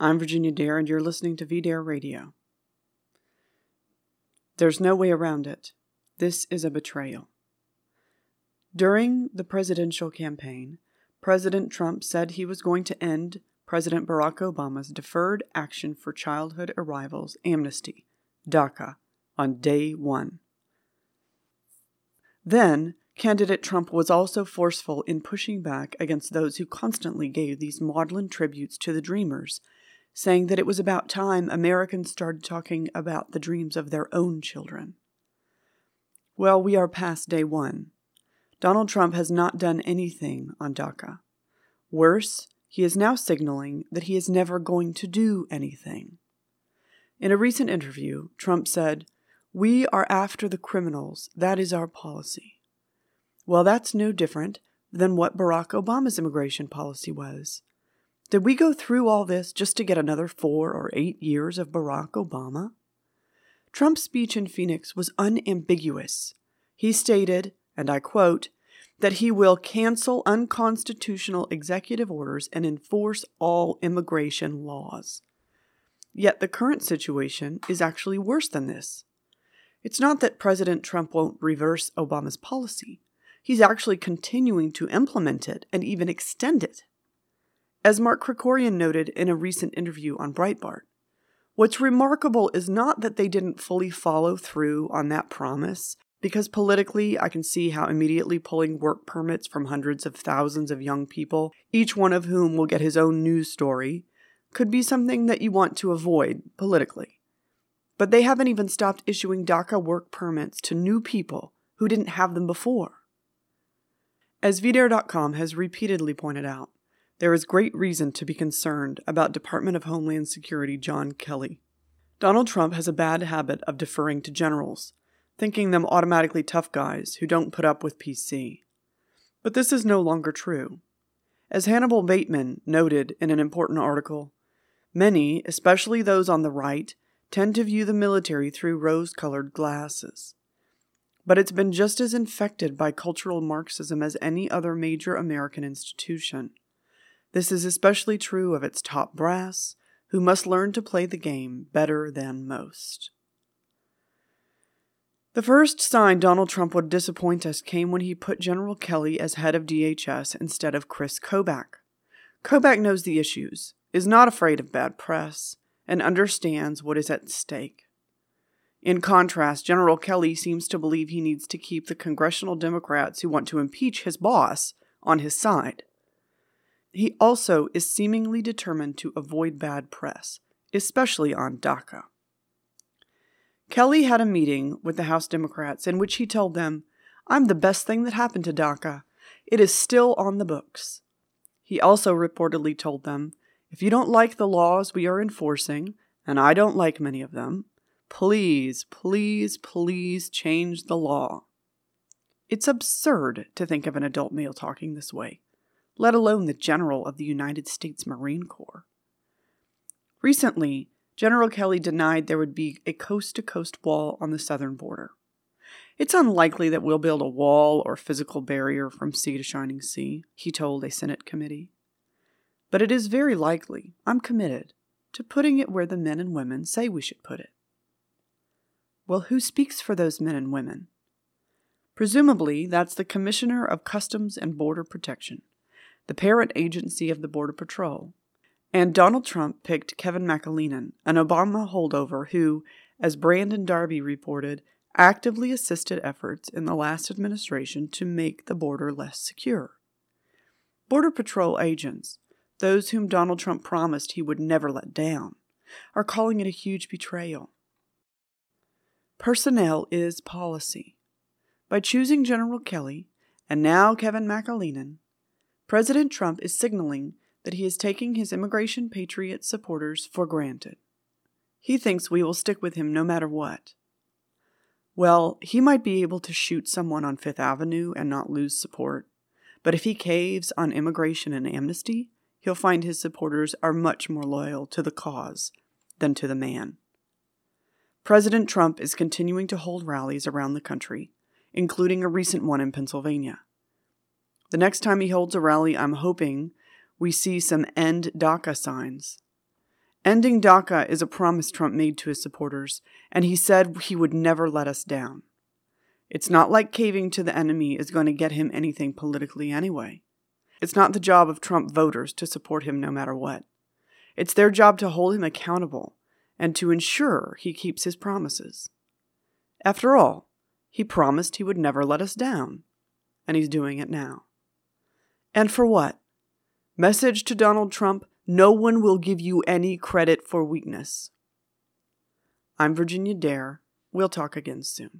I'm Virginia Dare, and you're listening to VDare Radio. There's no way around it. This is a betrayal. During the presidential campaign, President Trump said he was going to end President Barack Obama's Deferred Action for Childhood Arrivals Amnesty, DACA, on day one. Then, candidate Trump was also forceful in pushing back against those who constantly gave these maudlin tributes to the Dreamers, saying that it was about time Americans started talking about the dreams of their own children. Well, we are past day one. Donald Trump has not done anything on DACA. Worse, he is now signaling that he is never going to do anything. In a recent interview, Trump said, We are after the criminals. That is our policy. Well, that's no different than what Barack Obama's immigration policy was. Did we go through all this just to get another four or eight years of Barack Obama? Trump's speech in Phoenix was unambiguous. He stated, and I quote, that he will cancel unconstitutional executive orders and enforce all immigration laws. Yet the current situation is actually worse than this. It's not that President Trump won't reverse Obama's policy, he's actually continuing to implement it and even extend it. As Mark Krikorian noted in a recent interview on Breitbart, what's remarkable is not that they didn't fully follow through on that promise because politically, I can see how immediately pulling work permits from hundreds of thousands of young people, each one of whom will get his own news story, could be something that you want to avoid politically. But they haven't even stopped issuing DACA work permits to new people who didn't have them before. As VDare.com has repeatedly pointed out, there is great reason to be concerned about Department of Homeland Security John Kelly. Donald Trump has a bad habit of deferring to generals thinking them automatically tough guys who don't put up with PC. But this is no longer true. As Hannibal Bateman noted in an important article, many, especially those on the right, tend to view the military through rose colored glasses. But it's been just as infected by cultural Marxism as any other major American institution. This is especially true of its top brass, who must learn to play the game better than most. The first sign Donald Trump would disappoint us came when he put General Kelly as head of DHS instead of Chris Kobach. Kobach knows the issues, is not afraid of bad press, and understands what is at stake. In contrast, General Kelly seems to believe he needs to keep the congressional Democrats who want to impeach his boss on his side. He also is seemingly determined to avoid bad press, especially on DACA. Kelly had a meeting with the House Democrats in which he told them, I'm the best thing that happened to DACA. It is still on the books. He also reportedly told them, If you don't like the laws we are enforcing, and I don't like many of them, please, please, please change the law. It's absurd to think of an adult male talking this way, let alone the General of the United States Marine Corps. Recently, General Kelly denied there would be a coast to coast wall on the southern border. It's unlikely that we'll build a wall or physical barrier from sea to shining sea, he told a Senate committee. But it is very likely, I'm committed, to putting it where the men and women say we should put it. Well, who speaks for those men and women? Presumably, that's the Commissioner of Customs and Border Protection, the parent agency of the Border Patrol, and Donald Trump picked Kevin McAleenan, an Obama holdover who, as Brandon Darby reported, actively assisted efforts in the last administration to make the border less secure. Border Patrol agents, those whom Donald Trump promised he would never let down, are calling it a huge betrayal. Personnel is policy. By choosing General Kelly and now Kevin McAleenan, President Trump is signaling that he is taking his immigration patriot supporters for granted. He thinks we will stick with him no matter what. Well, he might be able to shoot someone on Fifth Avenue and not lose support, but if he caves on immigration and amnesty, he'll find his supporters are much more loyal to the cause than to the man. President Trump is continuing to hold rallies around the country, including a recent one in Pennsylvania. The next time he holds a rally, I'm hoping we see some end DACA signs. Ending DACA is a promise Trump made to his supporters, and he said he would never let us down. It's not like caving to the enemy is going to get him anything politically anyway. It's not the job of Trump voters to support him no matter what. It's their job to hold him accountable and to ensure he keeps his promises. After all, he promised he would never let us down, and he's doing it now. And for what? Message to Donald Trump no one will give you any credit for weakness. I'm Virginia Dare. We'll talk again soon.